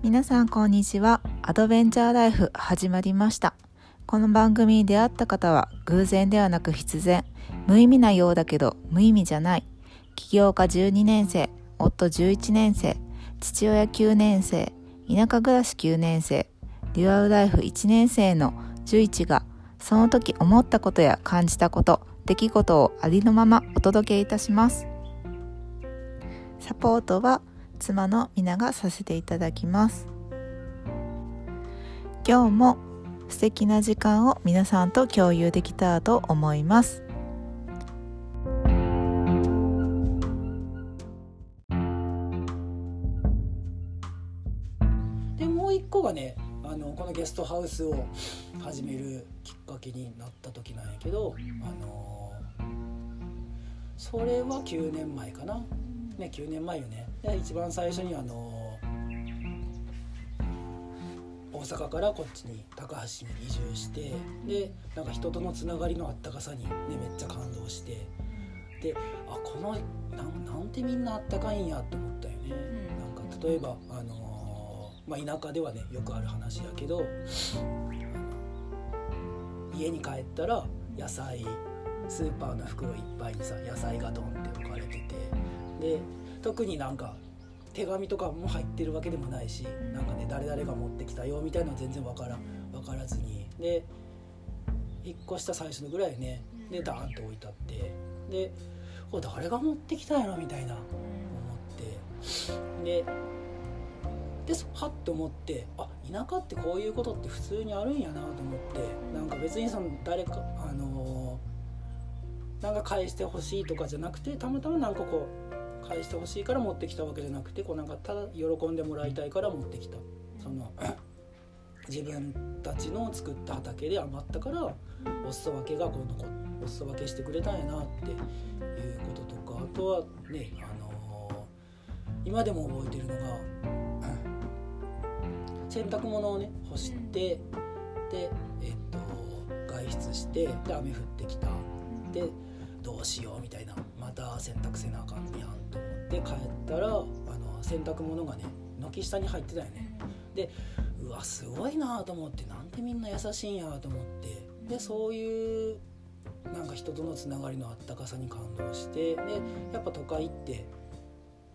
皆さんこんにちは。アドベンチャーライフ始まりました。この番組に出会った方は偶然ではなく必然。無意味なようだけど無意味じゃない。起業家12年生夫11年生父親9年生田舎暮らし9年生デュアルライフ1年生の11がその時思ったことや感じたこと出来事をありのままお届けいたします。サポートは妻の皆がさせていただきます。今日も素敵な時間を皆さんと共有できたらと思います。でもう一個がねあのこのゲストハウスを始めるきっかけになった時なんやけどあのそれは9年前かな。ね9年前よね。で一番最初にあの大阪からこっちに高橋に移住してでなんか人とのつながりのあったかさに、ね、めっちゃ感動して。であこのなんなんてみんなあったかいんやって思ったよね。なんか例えばあのまあ、田舎ではねよくある話やけど家に帰ったら野菜スーパーの袋いっぱいにさ野菜がドンってで特になんか手紙とかも入ってるわけでもないしなんかね誰々が持ってきたよみたいなのは全然わから分からずに。で引っ越した最初のぐらいねでダーンと置いてあってでこれ誰が持ってきたんやろみたいな思って。でではっと思ってあ田舎ってこういうことって普通にあるんやなと思ってなんか別にその誰かあのーなんか返してほしいとかじゃなくてたまたまなんかこう返してほしいから持ってきたわけじゃなくてこうなんかただ喜んでもらいたいから持ってきた。その 自分たちの作った畑で余ったからお裾分けがこう残お裾分けしてくれたんやなっていうこととかあとはねあのー今でも覚えてるのが 洗濯物をね干してでえっと外出してで雨降ってきた。でどうしようみたいなまた洗濯せなあかんやんと思って帰ったらあの洗濯物がね軒下に入ってたよね。でうわすごいなと思ってなんでみんな優しいんやと思って。でそういうなんか人とのつながりのあったかさに感動してでやっぱ都会って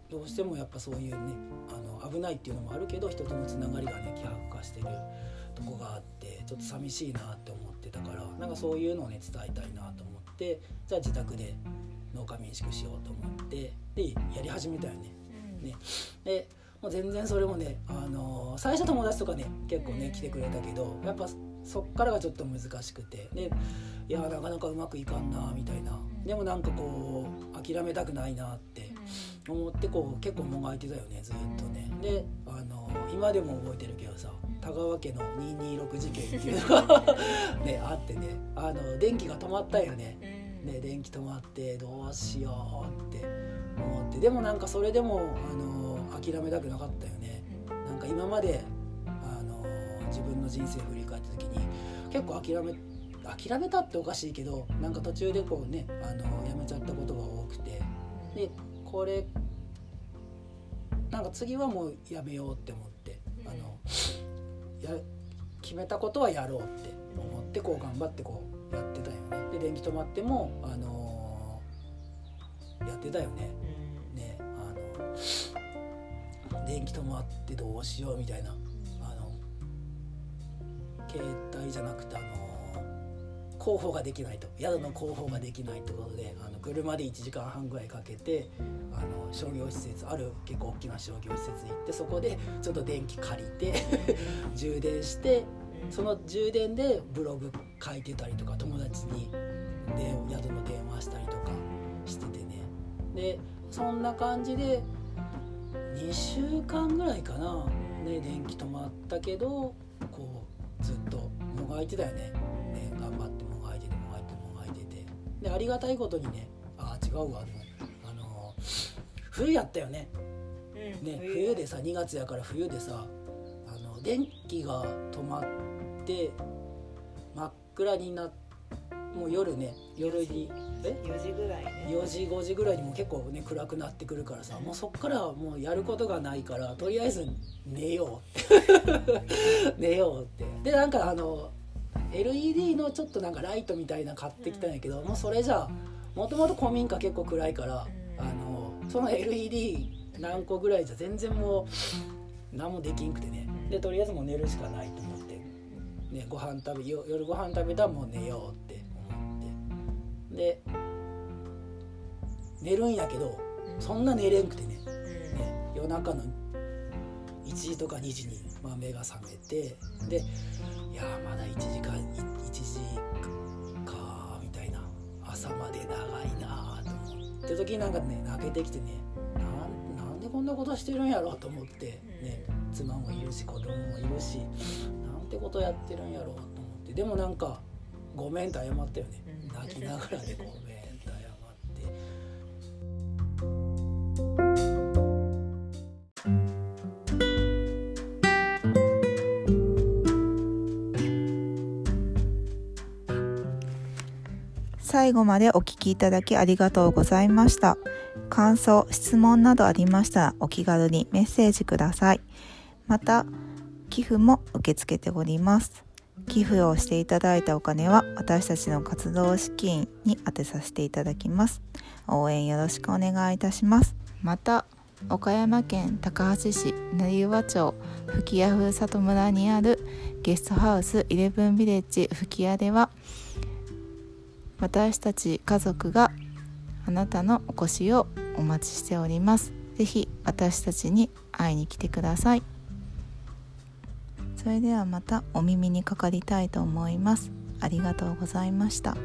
どうしてもやっぱそういうねあの危ないっていうのもあるけど人とのつながりがね希薄ちょっと寂しいなって思ってたからなんかそういうのをね伝えたいなと思ってじゃあ自宅で農家民宿しようと思ってでやり始めたよね。ね。でもう全然それもね、あの最初友達とかね結構ね来てくれたけどやっぱそっからがちょっと難しくてでいやなかなかうまくいかんなみたいな。でもなんかこう諦めたくないなって思ってこう結構もがいてたよねずっとね。であの今でも覚えてるけどさ田川家の226事件っていうのがねあってねあの電気が止まったよね。ね電気止まってどうしようって思って。でもなんかそれでもあの諦めたくなかったよね。なんか今まであの自分の人生振り返った時に結構諦め諦めたっておかしいけどなんか途中でこうねあのやめちゃったことが多くて。でこれなんか次はもうやめようって思ってや決めたことはやろうって思ってこう頑張ってこうやってたよね。で電気止まってもあのやってたよね。ねあの電気止まってどうしようみたいなあの携帯じゃなくてあの広報ができないと。宿の広報ができないってことであの車で1時間半ぐらいかけてあの商業施設ある結構大きな商業施設に行ってそこでちょっと電気借りて 充電してその充電でブログ書いてたりとか友達にで宿の電話したりとかしててね。でそんな感じで2週間ぐらいかな、ね、電気止まったけどこうずっともがいてたよねでありがたいことにねあ違うわあの冬やったよね。ね冬。でさ2月やから冬でさあの電気が止まって真っ暗になもう夜ね夜にえ？4時ぐらいね。4時5時ぐらいにも結構ね暗くなってくるからさもうそっからはもうやることがないからとりあえず寝ようって。寝ようって。でなんかあの LED のちょっとなんかライトみたいな買ってきたんやけど、もうそれじゃもともと古民家結構暗いから、あのその LED 何個ぐらいじゃ全然もう何もできんくてね。でとりあえずもう寝るしかないと思って、ね、ご飯食べよ夜ご飯食べたらもう寝ようって思って。で寝るんやけどそんな寝れんくてね。ね夜中の1時とか2時に、まあ、目が覚めてでいやーまだ1時間1時かみたいな。朝まで長いなーと思って。時になんかね泣けてきてねなんでこんなことしてるんやろうと思って。ね妻もいるし子供もいるしなんてことやってるんやろうと思って。でもなんかごめんと謝ったよね。うん。泣きながらでごめん最後までお聞きいただきありがとうございました。感想質問などありましたらお気軽にメッセージください。また寄付も受け付けております。寄付をしていただいたお金は私たちの活動資金に充てさせていただきます。応援よろしくお願いいたします。また岡山県高梁市成岩町吹屋風里村にあるゲストハウスイレブンビレッジ吹屋では私たち家族があなたのお越しをお待ちしております。是非私たちに会いに来てください。それではまたお耳にかかりたいと思います。ありがとうございました。